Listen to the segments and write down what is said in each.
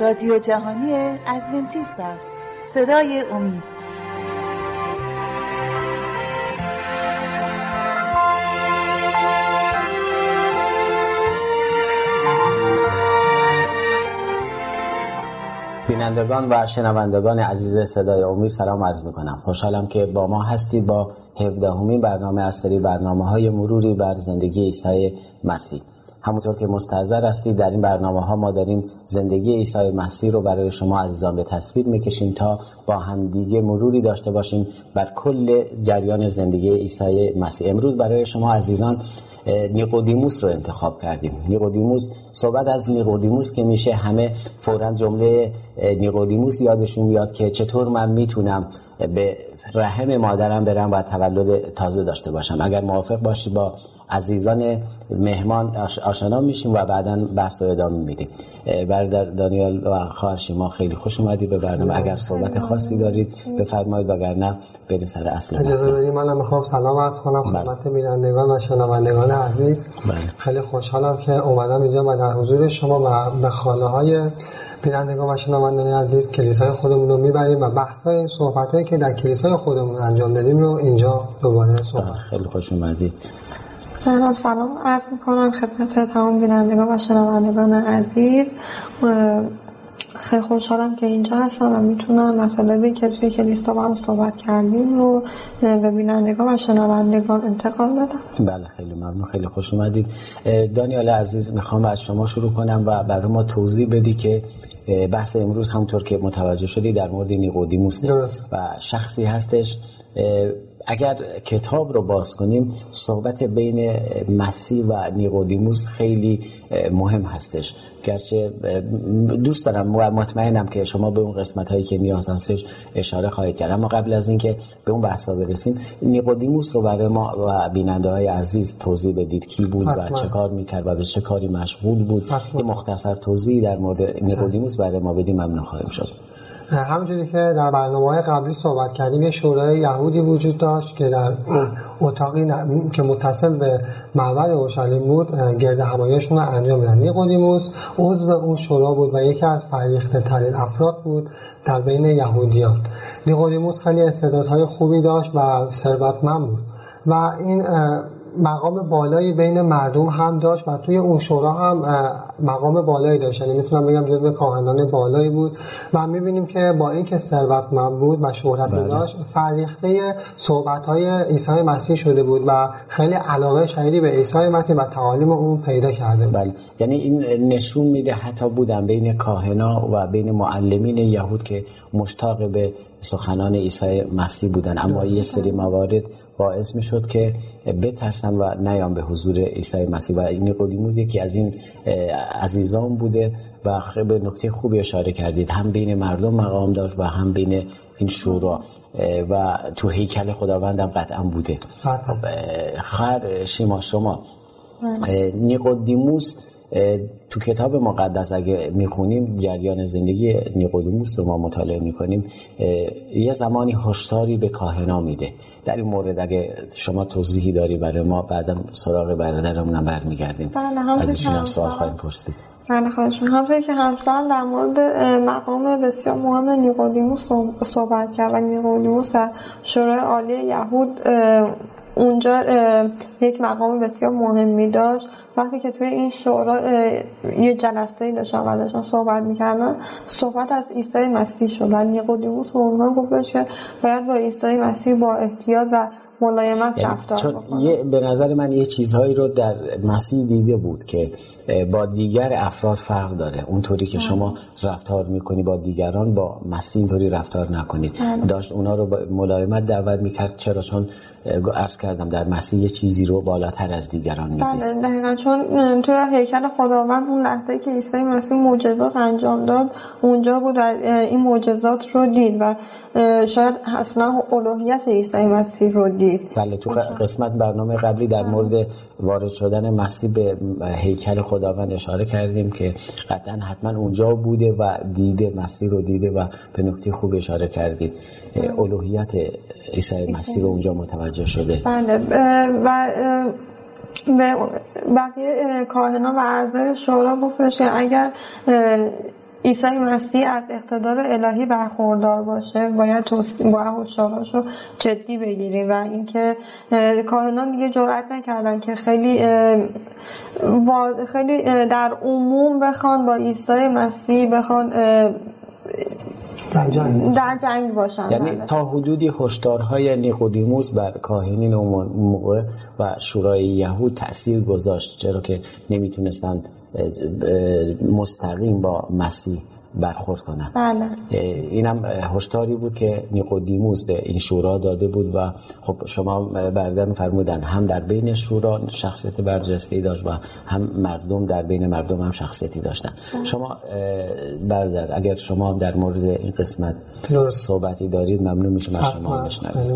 رادیو جهانی ادونتیست است. صدای امید. بینندگان و شنوندگان عزیز صدای امید سلام عرض می‌کنم. خوشحالم که با ما هستید با 17 برنامه از سری برنامه های مروری بر زندگی عیسی مسیح. همونطور که مستحضر هستید در این برنامه ها ما داریم زندگی عیسی مسیح رو برای شما عزیزان به تصویر می‌کشیم تا با همدیگه مروری داشته باشیم بر کل جریان زندگی عیسی مسیح. امروز برای شما عزیزان نیقودیموس رو انتخاب کردیم. نیقودیموس صحبت از نیقودیموس که میشه همه فورا جمله نیقودیموس یادشون میاد که چطور من می‌تونم به رحم مادرم برم و تولد تازه داشته باشم. اگر موافق باشی با عزیزان مهمان آشنا میشیم و بعدا بحث و ادامه میدیم. برادر دانیال و خواهر شما خیلی خوش اومدید به برنامه. اگر صحبت خاصی دارید بفرمایید وگرنه بریم سر اصل اجازه بدید منم می‌خوام سلام عرض کنم بله. خدمت بینندگان و شنوندگان عزیز. بله. خیلی خوشحالم که اومدم اینجا و در حضور شما و به خانه های بینندگان و شنوندگان عزیز کلیسای خودمون رو می‌بریم و بحث های صحبت که در کلیسای خودمون انجام دادیم رو اینجا دوباره صحبت خیلی خوش اومدید. منم سلام عرض می‌کنم خدمت تمام بینندگان و شنوندگان عزیز. خیلی خوشحالم که اینجا هستم و می‌تونم مطالبی که توی کلیسا با هم صحبت کردیم رو به بینندگان و شنوندگان انتقال بدم. بله خیلی ممنون خیلی خوش اومدید. دانیال عزیز می‌خوام از شما شروع کنم و برای ما توضیح بدی که بحث امروز همونطور که متوجه شدی در مورد نیقودیموس و شخصی هستش. اگر کتاب رو باز کنیم صحبت بین مسیح و نیقودیموس خیلی مهم هستش. گرچه دوست دارم و مطمئنم که شما به اون قسمت هایی که نیاز هستش اشاره خواهید کرد. اما قبل از اینکه به اون بحثا برسیم نیقودیموس رو برای ما و بیننده های عزیز توضیح بدید. کی بود و چه کار می‌کرد و به چه کاری مشغول بود؟ یه مختصر توضیح در مورد نیقودیموس برای ما بدیم. ممنون خواهیم شد. همونجوری که در برنامه های قبلی صحبت کردیم یه شورای یهودی وجود داشت که در اتاقی که متصل به معبد اورشلیم بود گرد همایشون رو انجام دادن. نیقودیموس عضو اون شورا بود و یکی از فریخته ترین افراد بود در بین یهودیان نیقودیموس خیلی استعدادهای خوبی داشت و ثروتمند بود. و این مقام بالایی بین مردم هم داشت و توی اون شورا هم مقام بالایی داشت. یعنی می‌تونم بگم جزو کاهنان بالایی بود. و می‌بینیم که با اینکه ثروتمند بود و شهرت بله. داشت فریخته صحبت های عیسی مسیح شده بود و خیلی علاقه شدیدی به عیسی مسیح و تعالیم اون پیدا کرده بله. یعنی این نشون میده حتی بودن بین کاهنا و بین معلمین یهود که مشتاق به سخنان عیسی مسیح بودن. اما یه سری موارد باعث می شد که بترسن و نیام به حضور عیسی مسیح. و نیقودیموس یکی از این عزیزان بوده و به نکته خوبی اشاره کردید. هم بین مردم مقام داشت و هم بین این شورا. و تو هیکل خداوندم قطعا بوده. خر شما شما. بله. نیقودیموس تو کتاب مقدس اگه می‌خونیم جریان زندگی نیقودیموس رو ما مطالعه می‌کنیم یه زمانی هشداری به کاهنا میده. در این مورد اگه شما توضیحی داری برای ما بعدا سراغ برادرمون برمیگردیم. بله از ایشون هم سوال خواهیم پرسید. بله خواهش هم که همسر در مورد مقام بسیار مهم نیقودیموس صحبت کرد و نیقودیموس در شورای عالی یهود اونجا یک مقام بسیار مهمی داشت. وقتی که توی این شورا یه جلسه داشتن و داشتن صحبت می‌کردن صحبت از عیسی مسیح شد. و نیقودیموس به عنوان گفتش که باید با عیسی مسیح با احتیاط و ملایمت یعنی رفتار چون یه به نظر من یه چیزهایی رو در مسیح دیده بود که با دیگر افراد فرق داره. اونطوری که شما رفتار می‌کنی با دیگران با مسیح اینطوری رفتار نکنید. بله. داشت اونا رو با ملایمت دعوت می‌کرد. چرا؟ چون عرض کردم در مسیح یه چیزی رو بالاتر از دیگران می‌دید. بله دقیقا. چون توی هیکل خداوند اون لحظه که عیسی مسیح معجزات انجام داد اونجا بود و این معجزات رو دید و شاید اصلا الوهیت عیسی مسیح رو دید. بله تو قسمت برنامه قبلی در مورد وارد شدن مسیح به هیکل خداوند اشاره کردیم که قطعا حتما اونجا بوده و دیده مسیح رو دیده و به نکته خوب اشاره کردید. الوهیت عیسی مسیح رو اونجا متوجه شده. بله و به بقیه کاهنا و اعضای شورا گفتش اگر عیسی مسیح از اقتدار الهی برخوردار باشه باید با هشداراش رو جدی بگیریم و اینکه کاهنان دیگه جرئت نکردن که خیلی خیلی در عموم بخوان با عیسی مسیح بخوان در جنگ در جنگ باشن یعنی بله. تا حدودی هشدارهای نیقودیموس بر کاهنین اون موقع و شورای یهود تاثیر گذاشت چرا که نمی‌تونستند مستقیم با مسیح برخورد کنند بله. اینم هشداری بود که نیقودیموس به این شورا داده بود و خب شما بردن فرمودن هم در بین شورا شخصیت برجسته داشت و هم مردم در بین مردم هم شخصیتی داشتن. شما بردر اگر شما در مورد این قسمت درست. صحبتی دارید ممنون میشم از شما بشنوید.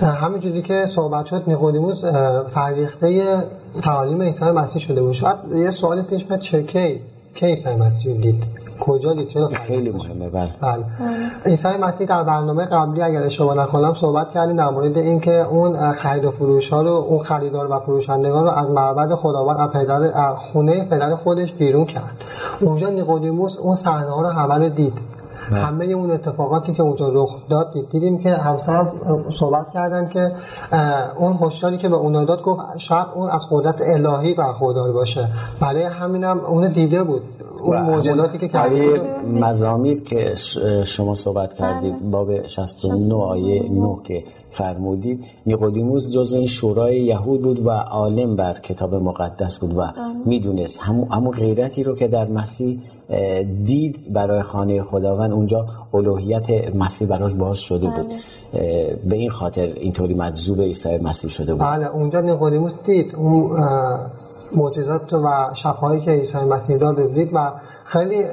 همینجوری که صحبت شد نیقودیموس فرریخته تعالیم عیسی مسیح شده بود. شاید یه سوال پیش میاد چه کی کی عیسی مسیح دید؟ کجا دید چرا خیلی مهمه بله. بله. عیسی مسیح در برنامه قبلی اگر اشتباه نکنم صحبت کردیم در مورد اینکه اون خرید و فروش ها رو اون خریدار و فروشندگان رو از معبد خداوند از پدر خونه پدر خودش بیرون کرد. اونجا نیقودیموس اون صحنه ها رو همه رو دید. همه اون اتفاقاتی که اونجا رخ داد دیدیم که همسر صحبت کردن که اون هشداری که به اون داد گفت شاید اون از قدرت الهی برخوردار باشه. برای همینم اون دیده بود. اون معجزاتی که کرده مزامیر که شما صحبت کردید باب 69 آیه 9 که فرمودید نیقودیموس جز این شورای یهود بود و عالم بر کتاب مقدس بود و می‌دونست. همون غیرتی رو که در مسیح دید برای خانه خداوند اونجا الوهیت مسیح براش باز شده بود. به این خاطر اینطوری مجذوب عیسی مسیح شده بود. بله اونجا نیقودیموس دید. اون معجزات و شفاهایی که عیسی مسیح داد دید و خیلی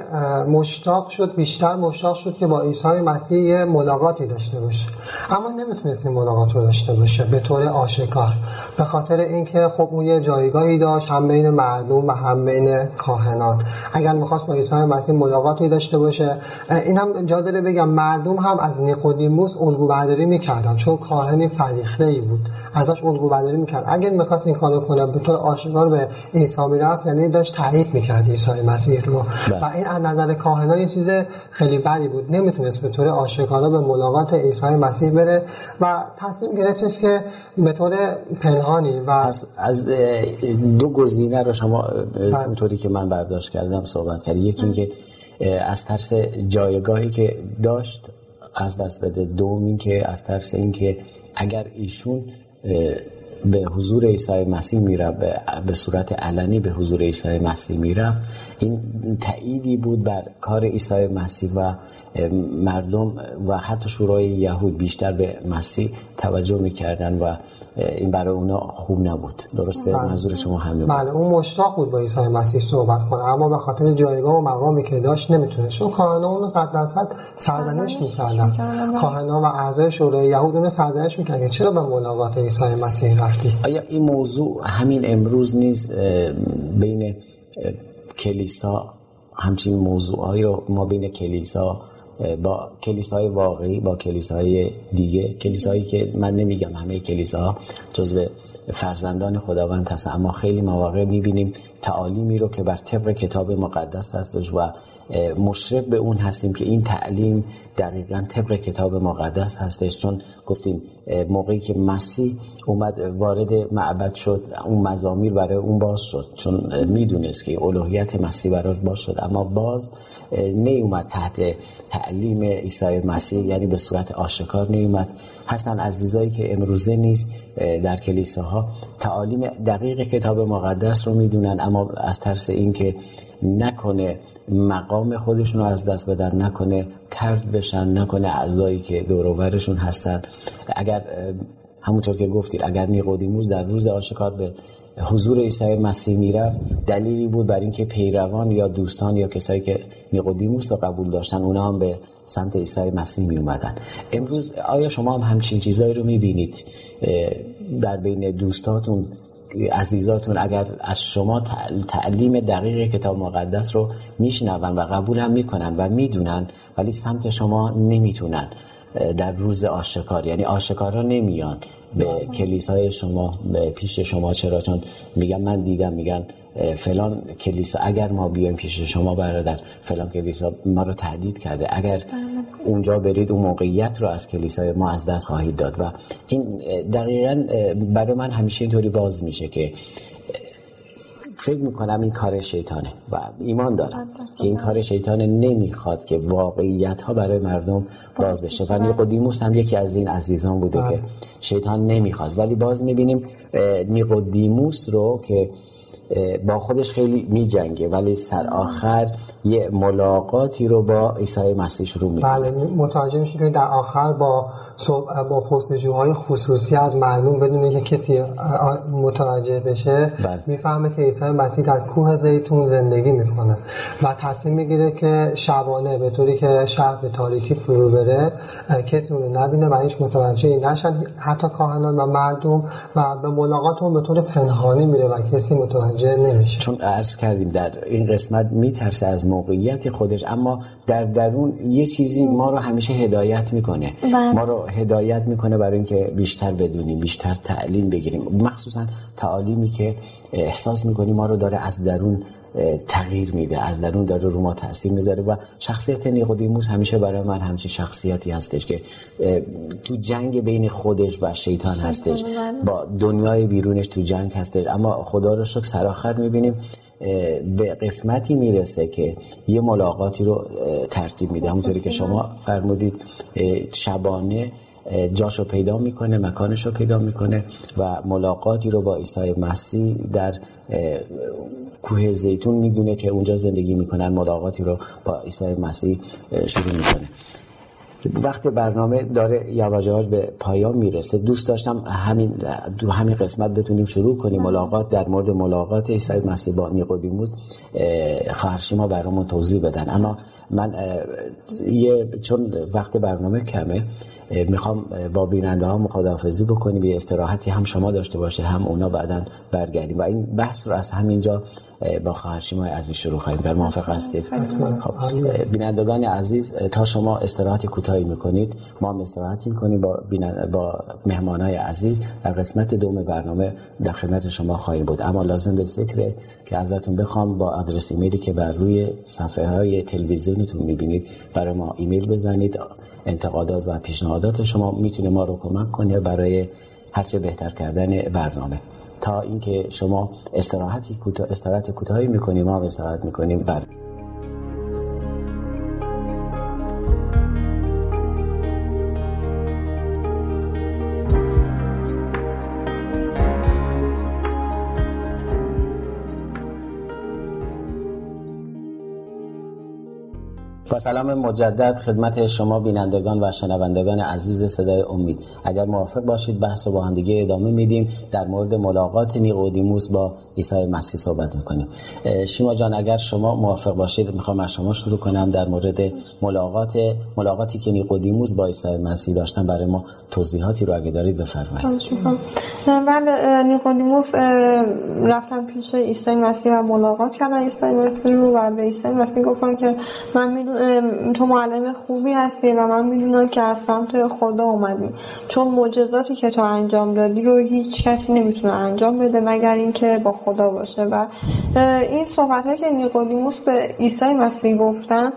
مشتاق شد بیشتر مشتاق شد که با عیسی مسیح یه ملاقاتی داشته باشه. اما نمی‌تونست این ملاقات رو داشته باشه به طور آشکار. به خاطر اینکه خب اون یه جایگاهی داشت هم بین مردم و هم بین کاهنان. اگر می‌خواست با عیسی مسیح ملاقاتی داشته باشه این هم جا داره بگم مردم هم از نیقودیموس الگو برداری می‌کردن چون کاهنی فریخته ای بود. ازش الگو برداری می‌کرد. اگر می‌خواست این کارو کنه به طور آشکار به عیسی می‌رفت یعنی داشت تایید می‌کرد عیسی مسیح رو. و این از نظر کاهنان یه چیز خیلی بدی بود. نمی‌تونست به طور آشکارا به ملاقات عیسی مسیح بره و تصمیم گرفتش که به طور پنهانی و از, از دو گزینه رو شما اونطوری که من برداشت کردم صحبت کردی. یکی اینکه از ترس جایگاهی که داشت از دست بده. دوم این که از ترس اینکه اگر ایشون به حضور عیسی مسیح میره به صورت علنی به حضور عیسی مسیح میره. این تأییدی بود بر کار عیسی مسیح و مردم و حتی شورای یهود بیشتر به مسیح توجه می‌کردن و این برای اونا خوب نبود. درسته؟ بله. منظور شما همین بله اون مشتاق بود با عیسی مسیح صحبت کنه اما به خاطر جایگاه و مقامی که داشت نمی‌تونه چون کاهنا اونو صد درصد سرزنش می‌کردن. کاهنا و اعضای شورای یهود اونو سرزنش می‌کردن. چرا به ملاقات عیسی مسیح رفتی؟ آیا این موضوع همین امروز نیست بین کلیسا همچین موضوعهایی رو ما بین کلیسا با کلیسای واقعی با کلیسای دیگه کلیسایی که من نمیگم همه کلیساها جزو فرزندان خداوند هست. اما خیلی مواقع می‌بینیم تعالیمی رو که بر طبق کتاب مقدس هستش و مشرف به اون هستیم که این تعلیم دقیقا طبق کتاب مقدس هستش. چون گفتیم موقعی که مسیح اومد وارد معبد شد اون مزامیر برای اون باز شد. چون می‌دونست که الوهیت مسیح براش باز شد. اما باز نیومد تحت تعلیم عیسی مسیح یعنی به صورت آشکار نیومد. هستن عزیزایی که امروزه نیست در کلیساها تعالیم دقیق کتاب مقدس رو می‌دونن اما از ترس اینکه نکنه مقام خودشون رو از دست بدن نکنه ترد بشن نکنه اعضایی که دوروورشون هستن. اگر همونطور که گفتید اگر نیقودیموس در روز آشکار به حضور عیسی مسیح می‌رفت دلیلی بود بر اینکه پیروان یا دوستان یا کسایی که نیقودیموس رو قبول داشتن اونا هم به سمت عیسی مسیح می اومدن امروز آیا شما هم همچین چیزایی رو می‌بینید؟ در بین دوستاتون عزیزاتون اگر از شما تعلیم دقیق کتاب مقدس رو میشنون و قبول هم می‌کنن و می‌دونن ولی سمت شما نمی‌تونن در روز آشکار یعنی آشکارا نمیان. به کلیسای شما به پیش شما چرا؟ چون میگن من دیدم میگن فلان کلیسا اگر ما بیایم پیش شما برادر فلان کلیسا ما رو تهدید کرده. اگر. اونجا برید اون موقعیت رو از کلیسای ما از دست خواهید داد. و این دقیقا برای من همیشه اینطوری باز میشه که فکر می‌کنم این کار شیطانه و ایمان دارم که این کار شیطانه نمی‌خواد که واقعیت ها برای مردم باز بشه. و نیقودیموس هم یکی از این عزیزان بوده که بله. شیطان نمی‌خواست. ولی باز می‌بینیم نیقودیموس رو که با خودش خیلی می جنگه ولی سر آخر یه ملاقاتی رو با عیسی مسیح شروع می‌کنه بله متوجه میشه که در آخر با با پرسجوهای خصوصی از مردم بدون که کسی متوجه بشه بله. می‌فهمه که عیسی مسیح در کوه زیتون زندگی می‌کنه و تصمیم می‌گیره که شبانه به طوری که شهر به تاریکی فرو بره کسی اونو نبینه و هیچ متوجه نشد حتی کاهنان و مردم و به ملاقات اون به طور پنهانی میره و کسی متوجه نمیشه. چون عرض کردیم در این قسمت میترسه از موقعیت خودش اما در درون یه چیزی ما رو همیشه هدایت می‌کنه. بله. ما رو هدایت می‌کنه برای اینکه بیشتر بدونیم بیشتر تعلیم بگیریم. مخصوصا تعالیمی که احساس می‌کنیم ما رو داره از درون تغییر میده از درون داره رو ما تاثیر می‌ذاره و شخصیت نیقودیموس همیشه برای من همچین شخصیتی هستش که تو جنگ بین خودش و شیطان هستش. با دنیای بیرونش تو جنگ هستش. اما خدا رو شکر سراخر می‌بینیم به قسمتی می‌رسه که یه ملاقاتی رو ترتیب میده. همونطوری که شما فرمودید شبانه جاشو پیدا می‌کنه مکانش رو پیدا می‌کنه و ملاقاتی رو با عیسی مسیح در کوه زیتون می‌دونه که اونجا زندگی می‌کنن ملاقاتی رو با عیسی مسیح شروع می‌کنه. وقت برنامه داره یواش به پایان می‌رسه دوست داشتم همین دو همین قسمت بتونیم شروع کنیم. ملاقات در مورد ملاقات عیسی مسیح با نیقودیموس خواهرشیما برامون توضیح بدن. اما من یه چون وقت برنامه کمه می‌خوام با بیننده ها مخدافزی بکنیم یه استراحتی هم شما داشته باشه هم اونا بعدا برگردیم. و این بحث رو از همینجا با خواهرشیما عزیز شروع خواهیم در موافق هستید؟ خب بینندگان عزیز تا شما استراحتی کوتاهی می‌کنید ما هم استراحتی می‌کنیم با با مهمانای عزیز در قسمت دوم برنامه در خدمت شما خواهیم بود. اما لازم به ذکر که ازتون بخوام با آدرس ایمیلی که بر روی صفحه های تلویزیونتون می‌بینید. برای ما ایمیل بزنید انتقادات و پیشنهادات شما می‌تونه ما رو کمک کنه برای هرچه بهتر کردن برنامه. تا اینکه شما استراحتی کوتاه استراحت کوتاهی می‌کنیم ما استراحت می‌کنیم. بر سلام مجدد خدمت شما بینندگان و شنوندگان عزیز صدای امید. اگر موافق باشید بحث رو با هم دیگه ادامه میدیم. در مورد ملاقات نیقودیموس با عیسی مسیح صحبت می‌کنیم شیما جان اگر شما موافق باشید می‌خوام از شما شروع کنم در مورد ملاقات ملاقاتی که نیقودیموس با عیسی مسیح داشتن. برای ما توضیحاتی رو اگه دارید بفرمایید. بله نیقودیموس رفتن پیش عیسی مسیح و ملاقات کردن عیسی مسیح رو و به عیسی مسیح گفتن که من می‌دونم تو معلم خوبی هستی و من می‌دونم که از سمت خدا اومدی. چون معجزاتی که تو انجام دادی رو هیچ کسی نمی‌تونه انجام بده مگر اینکه با خدا باشه. و این صحبت که نیقودیموس به عیسی مسیح گفتن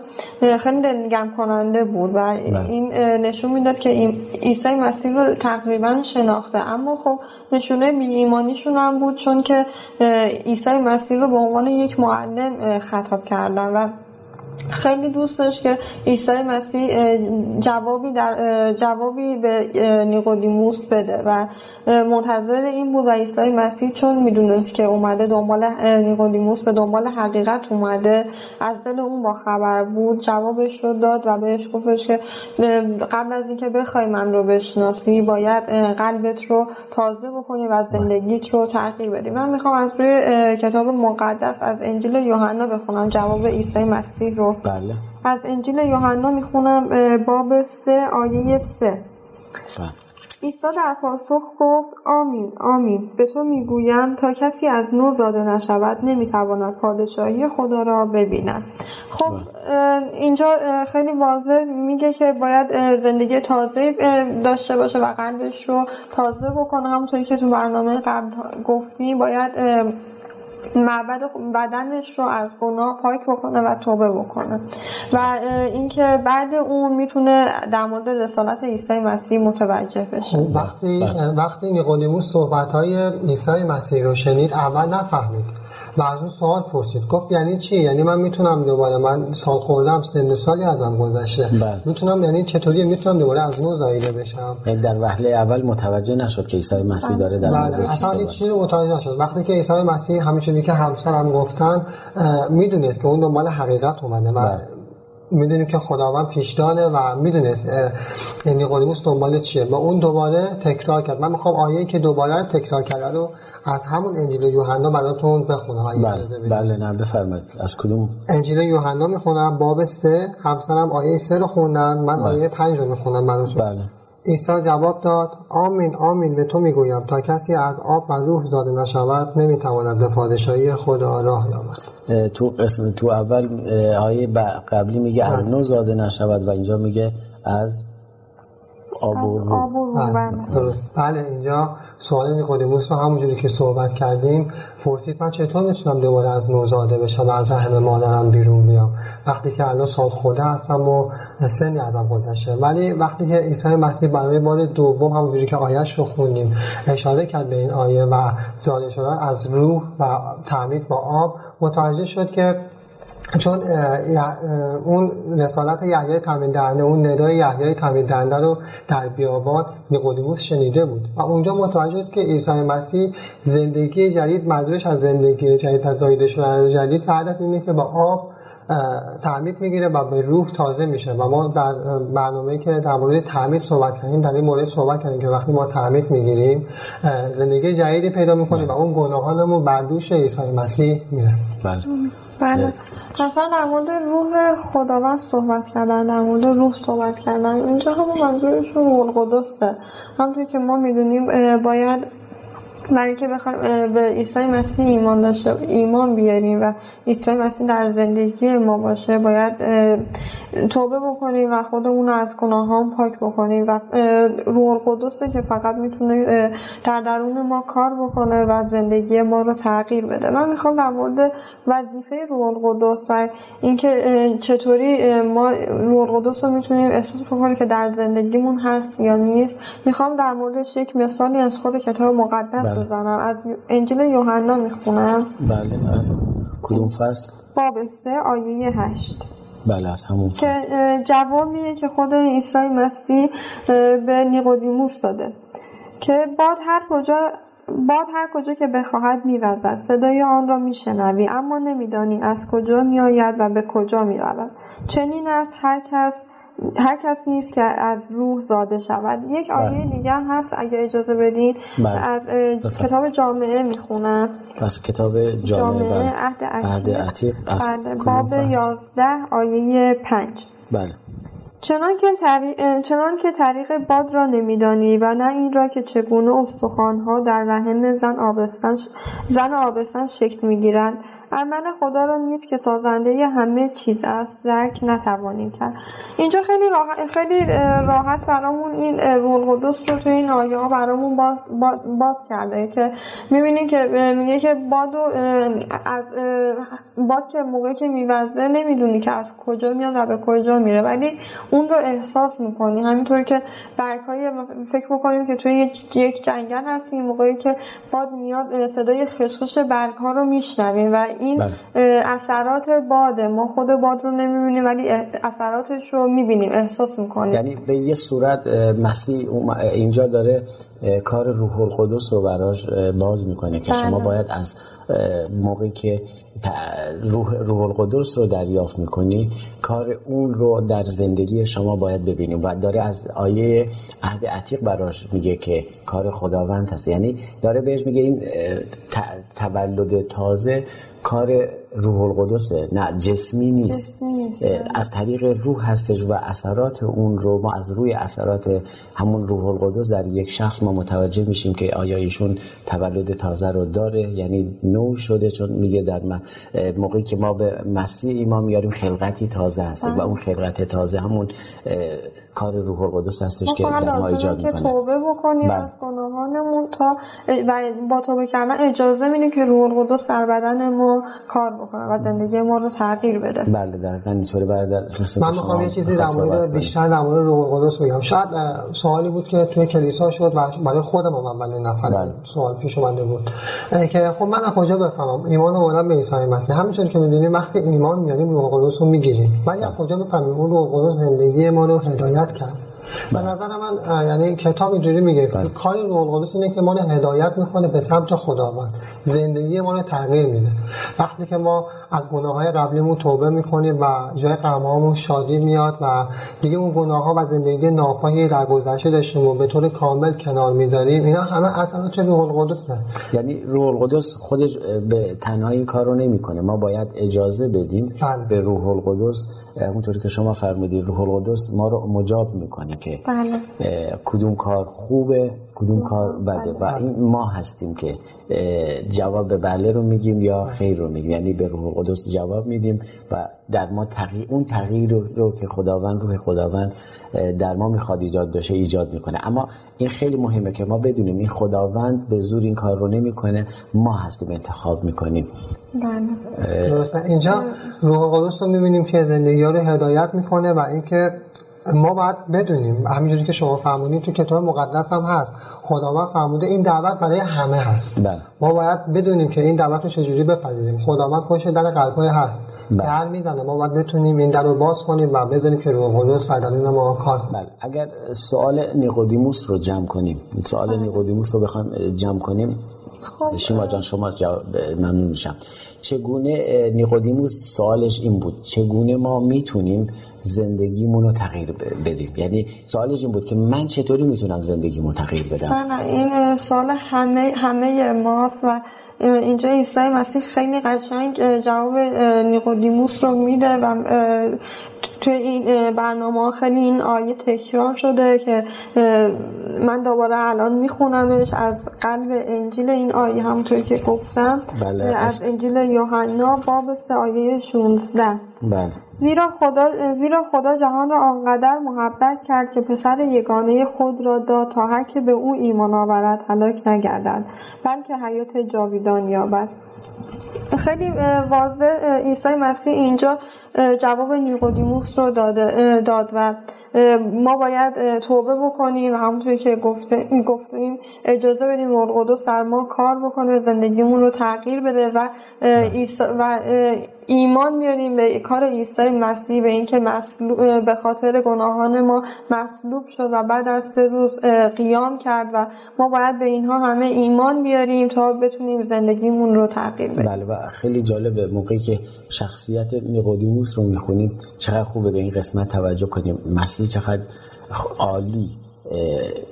خیلی دلگرم کننده بود و بله. این نشون می‌داد که عیسی مسیح رو تقریبا شناخته. اما خب نشونه بی ایمانیشون هم بود چون که عیسی مسیح رو به عنوان یک معلم خطاب کردن و خیلی دوست داشت که عیسی مسیح جوابی در جوابی به نیقودیموس بده و منتظر این بود و عیسی مسیح چون می‌دونست که اومده دنبال نیقودیموس به دنبال حقیقت اومده از دل اون با خبر بود جوابش رو داد و بهش گفتش که قبل از اینکه بخوای من رو بشناسی باید قلبت رو تازه بکنی و زندگیت رو تغییر بدی. من می‌خوام از روی کتاب مقدس از انجیل یوحنا بخونم. جواب عیسی مسیح رو بله. از انجیل یوحنا می‌خونم باب سه آیه سه بله. عیسی در پاسخ گفت آمین آمین به تو می‌گویم تا کسی از نو زاده نشود نمی‌تواند پادشاهی خدا را ببیند خب بله. اینجا خیلی واضح میگه که باید زندگی تازه داشته باشه و قلبش رو تازه بکنه همونطوری که تو برنامه قبل گفتی باید معبد بدنش رو از گناه پاک بکنه و توبه بکنه. و اینکه بعد اون می‌تونه در مورد رسالت عیسی مسیح متوجه بشه. خب، وقتی وقتی نیقودیموس صحبت های عیسی مسیح رو شنید اول نفهمید. و از اون سوال پرسید. گفت یعنی چی؟ یعنی من می‌تونم دوباره من سال خوردم سن سالی ازم گذشته. بله. می‌تونم یعنی چطوری؟ می‌تونم دوباره از نو زایده بشم. یعنی در وهله اول متوجه نشد که عیسی مسیح داره در بله. اصلا هیچ چیزی متوجه نشد. وقتی که عیسی مسیح همین که همسرم گفتن می‌دونست که اون دنبال حقیقت اومده و بله. می‌دونیم که خداوند پیشدانه و می‌دونست نیقودیموس دنبال چیه. و اون دوباره تکرار کرد. من می‌خوام آیه که دوباره تکرار کرده رو از همون انجیل یوحنا براتون بخونم. بله. بله نه بفرمایید. از کدوم؟ انجیل یوحنا می‌خونم باب سه. همسرم آیه سه رو خوندن. من آیه پنج رو می‌خونم براتون. بله. عیسی جواب داد آمین آمین به تو می‌گویم. تا کسی از آب و روح زاده نشود نمی‌تواند به پادشاهی خدا راه یابد. تو قسم تو اول آیه قبلی میگه از بله. نو زاده نشود و اینجا میگه از آب و روح آب و روح بله بله. درست. بله اینجا سوال نیقودیموس رو همونجوری که صحبت کردیم. پرسید من چطور می‌تونم دوباره از نوزاده بشم و از رحم مادرم بیرون بیام؟ وقتی که الان سال خورده هستم و سنی ازم گذشته. ولی وقتی که عیسی مسیح برای بار دوم همونجوری که آیش رو خوندیم اشاره کرد به این آیه و زاده شدن از روح و تعمید با آب متوجه شد که چون اون رسالت یحیای تعمید دهنده اون ندای یحیای تعمید دهنده رو در بیابان نیقودیموس شنیده بود و اونجا متوجه شد که عیسی مسیح زندگی جدید مدروش از زندگی جدید از زایده شدن جدید بعد اینه که با آب تعمید می‌گیره و به روح تازه میشه و ما در برنامه که در مورد تعمید صحبت کردیم در این مورد صحبت کردیم که وقتی ما تعمید می‌گیریم زندگی جدیدی پیدا می‌کنیم و اون گناهانمون بر دوش عیسی مسیح میره. بله. بله. مثلا در مورد روح خداوند صحبت کردن در مورد روح صحبت کردن اینجا همون منظورشون روح القدسه. همونطور که ما می‌دونیم باید برای اینکه بخوایم به عیسی مسیح ایمان داشته ایمان بیاریم و عیسی مسیح در زندگی ما باشه باید توبه بکنیم و خودمون رو از گناهان پاک بکنیم و روح القدسه که فقط می‌تونه در درون ما کار بکنه و زندگی ما رو تغییر بده. من می‌خوام در مورد وظیفه روح القدس و اینکه چطوری ما روح القدس رو می‌تونیم احساس بکنیم که در زندگیمون هست یا نیست می‌خوام در موردش یک مثالی از خود کتاب مقدس بله. بزنم. از انجیل یوحنا می‌خونم. بله از کدوم فصل؟ باب سه آیه هشت. بله از همون که فصل. اه، جوابیه که خود عیسی مسیح به نیقودیموس داده. که باد هر کجا باد هر کجا که بخواهد میوزد صدای آن را میشنوی. اما نمیدانی از کجا میآید و به کجا می‌رود چنین است هر کس هر کس نیست که از روح زاده شود. یک آیه دیگه هم هست اگه اجازه بدین بله. از اه، کتاب جامعه می‌خونم از کتاب جامعه جامعه بله. عهد عتیق. از بله، باب؟ 11 آیه 5 بله. چنان که, طری... چنان که طریق باد را نمیدانی و نه این را که چگونه استخوانها در رحم زن آبستن, ش... زن آبستن شکل می‌گیرند. عمل خدا را نیز که سازنده همه چیز است. درک نتوانیم کرد. اینجا خیلی راحت, خیلی راحت برامون این روح القدس رو توی این آیه ها برامون باز, باز, کرده که می‌بینیم که میگه که بادو از باد که موقعی که میوزه نمی‌دونی که از کجا میاد و به کجا میره. ولی اون رو احساس می‌کنی. همینطور که برگهای فکر بکنیم که توی یک جنگل هستیم موقعی که باد میاد صدای خشخش برگ ها رو میشنویم و این بله. اثرات باده ما خود باد رو نمی‌بینیم ولی اثراتش رو می‌بینیم احساس می‌کنیم یعنی به یه صورت مسیح اینجا داره کار روح القدس رو براش باز می‌کنه که بله. شما باید از موقعی که روح, روح القدس رو دریافت می‌کنی کار اون رو در زندگی شما باید ببینیم و داره از آیه عهد عتیق براش میگه که کار خداوند هست. یعنی داره بهش میگه این تولد تازه کار روح القدسه. نه جسمی نیست. از طریق روح هستش و اثرات اون رو ما از روی اثرات همون روح القدس در یک شخص ما متوجه میشیم که آیا ایشون تولد تازه رو داره یعنی نو شده چون میگه در موقعی که ما به مسیح ایمان میاریم خلقتی تازه هست و اون خلقت تازه همون کار روح القدس هستش که در ما ایجاد می‌کنه. توبه بکنیم بله. از گناهانمون تا با توبه کردن اجازه میدیم که روح القدس در بدن ما کار بکنه و زندگی ما رو تغییر بده. بله دقیقاً اینطوری برادر من می‌خوام یه چیزی در مورد بیشتر در مورد روح القدس بگم. شاید سوالی بود که توی کلیسا شد و برای خودم من اولین نفر بله. سوال پیش اومده بود. که خب من از کجا بفهمم؟ ایمان آوردن به عیسی مسیح. همینطور که می‌دونیم وقتی ایمان میاریم روح القدس رو می‌گیریم. ولی از کجا بفهمیم؟ اون روح القدس زندگی ما رو هدایت کرد. به نظر من یعنی کتاب اینجوری میگه بله. کار روح القدس اینه که ما رو هدایت می‌کنه به سمت خداوند. زندگی ما رو تغییر میده. وقتی که ما از گناه های قبلیمون توبه می‌کنیم و جای غمهامون شادی میاد و دیگه اون گناه ها و زندگی ناپاکی در گذشته داشتیم و به طور کامل کنار می‌ذاریم اینا همه اثرات روح القدسه. یعنی روح القدس خودش به تنهایی این کارو نمی‌کنه. ما باید اجازه بدیم بله. به روح القدس. اونطوری که شما فرمودید روح القدس ما رو مجاب می‌کنه. که بله. کدوم کار خوبه کدوم کار بده. و این ما هستیم که جواب بله رو میگیم یا خیر رو میگیم. یعنی به روح القدس جواب میدیم و در ما تغییر اون تغییر رو, که خداوند روح خداوند در ما می‌خواد ایجاد بشه ایجاد می‌کنه. اما این خیلی مهمه که ما بدونیم این خداوند به زور این کار رو نمی‌کنه. ما هستیم انتخاب می‌کنیم. بله. درسته. اینجا روح القدس رو می‌بینیم که زندگی رو هدایت می‌کنه و اینکه ما باید بدونیم همینجوری که شما فرمودید تو کتاب مقدس هم هست خداوند فرموده این دعوت برای همه هست بله. ما باید بدونیم که این دعوت رو چجوری بپذیریم. خداوند پشت در قلبهای هست. بله. در می‌زنه. ما باید بتونیم این در رو باز کنیم و بذاریم که روح القدس در ما کار کنه بله. اگر سوال نیقودیموس رو جمع کنیم. سوال بله. نیقودیموس رو بخوایم جمع کنیم. خب. شیما جان شما ممنون میشم. چگونه نیقودیموس سوالش این بود. چگونه ما می‌تونیم زندگیمون رو تغییر بدیم؟ یعنی سوالش این بود که من چطوری می‌تونم زندگیمو تغییر بدم؟ نه این سوال همه همه ماست و اینجا عیسی مسیح خیلی قشنگ جواب نیقودیموس رو میده و توی این برنامه خیلی این آیه تکرار شده که من دوباره الان میخونمش از قلب انجیل این آیه همونطور که گفتم بله. از انجیل یوحنا باب سه آیه 16 بله. زیرا خدا زیرا خدا جهان را آنقدر محبت کرد که پسر یگانه خود را داد تا هر که به او ایمان آورد هلاک نگردد بلکه حیات جاویدان یابد. خیلی واضح عیسی مسیح اینجا جواب نیقودیموس رو داده داد و ما باید توبه بکنیم. و همونطوری که گفته گفتیم اجازه بدیم روح القدس در ما کار بکنه زندگیمون رو تغییر بده و و ایمان میاریم به کار عیسی مسیح به اینکه به خاطر گناهان ما مصلوب شد و بعد از سه روز قیام کرد و ما باید به اینها همه ایمان بیاریم تا بتونیم زندگیمون رو تغییر بدیم. بله و خیلی جالبه موقعی که شخصیت نیقودیموس رو می‌خونیم چقدر خوبه به این قسمت توجه کنیم. مسیح چقدر عالی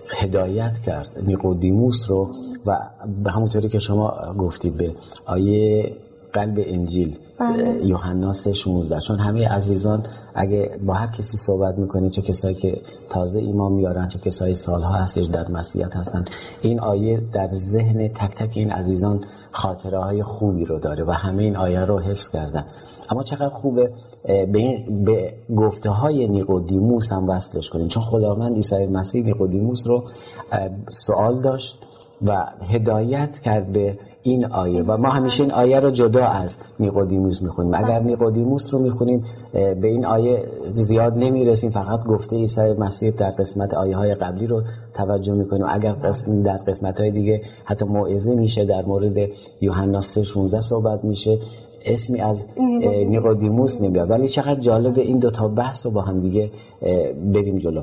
هدایت کرد نیقودیموس رو. و به همونطوری که شما گفتید به آیه قلب انجیل بله. یوحنا 3:16 چون همه عزیزان اگه با هر کسی صحبت می‌کنید چه کسایی که تازه ایمان میارن چه کسایی سالها هستش در مسیحیت هستن این آیه در ذهن تک تک این عزیزان خاطره های خوبی رو داره و همه این آیه رو حفظ کردن. اما چقدر خوبه به, این به گفته های نیقودیموس هم وصلش کنیم. چون خداوند عیسی مسیح نیقودیموس رو سوال داشت و هدایت کرد به این آیه و ما همیشه این آیه رو جدا از نیقودیموس می‌خونیم. اگر نیقودیموس رو می‌خونیم به این آیه زیاد نمی‌رسیم. فقط گفته عیسی مسیح در قسمت آیه های قبلی رو توجه می‌کنیم. اگر قسم در قسمت های دیگه حتی موعظه میشه در مورد یوحنا 3:16 صحبت میشه اسمی از نیقودیموس. نمیاد. ولی چقدر جالب این دوتا بحث رو با هم دیگه بریم جلو.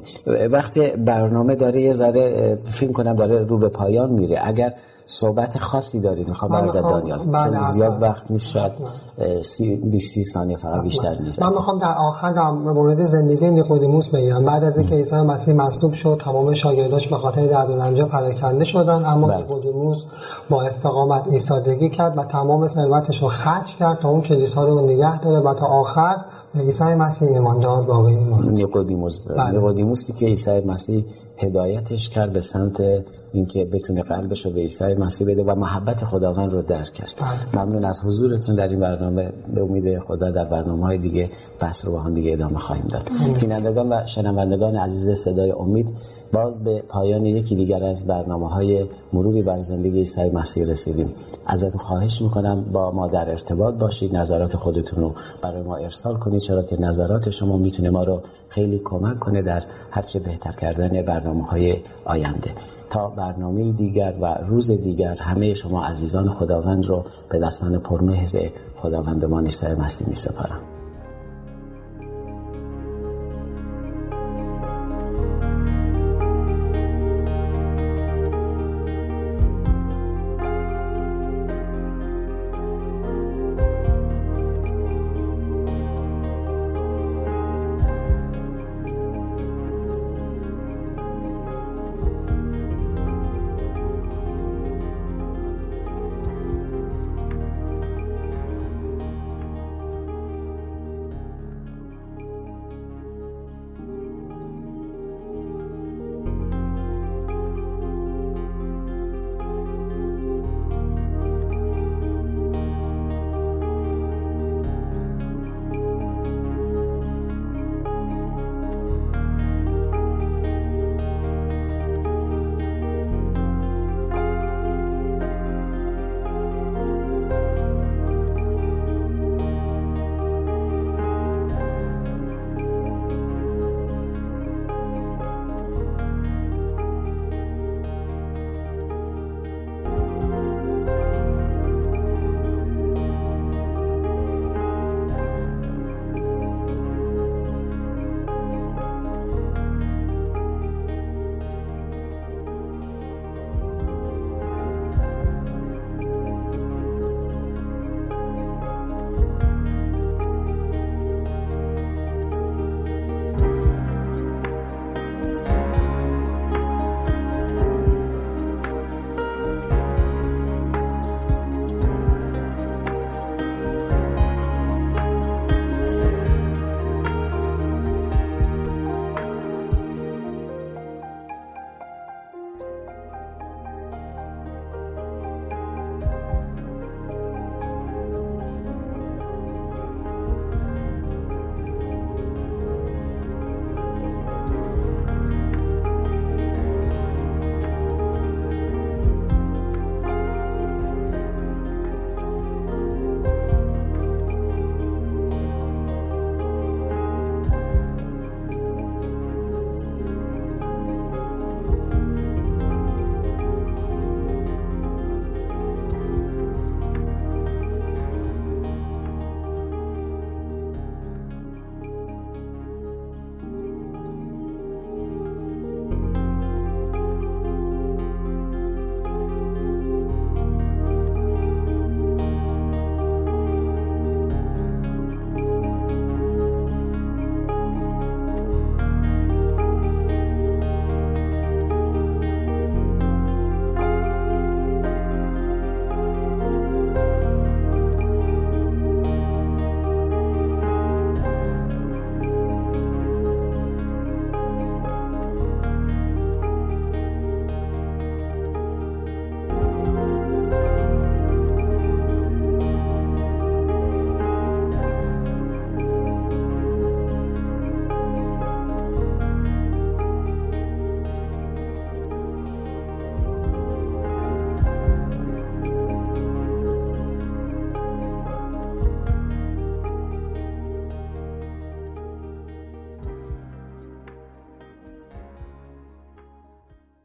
وقتی برنامه داره یه ذره فیلم کنم داره رو به پایان میره. اگر صحبت خاصی دارید می‌خوام برادر دانیال. چون بله، زیاد وقت نیست شاید سی, 20 ثانیه فقط بیشتر نیست. من می‌خوام در آخر در مورد زندگی نیقودیموس بگم. بعد از اینکه عیسی مسیح مصلوب شد تمام شاگرداش به خاطر درد و رنج پراکنده شدن اما بله. نیقودیموس با استقامت ایستادگی کرد و تمام ثروتش رو خرج کرد تا اون کلیسا رو نگه داره و تا آخر عیسی مسیح ایماندار باقی ماند نیقودیموس بله. نیقودیموسی که عیسی مسیح هدایتش کرد به سمت اینکه بتونه قلبش رو به عیسی مسیح بده و محبت خداوند رو درک کرد. بله. ممنون از حضورتون در این برنامه. به امید خدا در برنامه های دیگه بحث رو با هم دیگه ادامه خواهیم داد. بینندگان و شنوندگان عزیز صدای امید باز به پایان یکی دیگر از برنامه های مروری بر زندگی عیسی مسیح رسیدیم. ازتون خواهش می‌کنم با ما در ارتباط باشید. نظرات خودتون رو برای ما ارسال کنید چرا که نظرات شما می‌تونه ما رو خیلی کمک کنه در هرچه بهتر کردن برنامه. های آینده. تا برنامه دیگر و روز دیگر همه شما عزیزان خداوند رو به دستان پرمهر خداوند ما عیسی مسیح می سپارم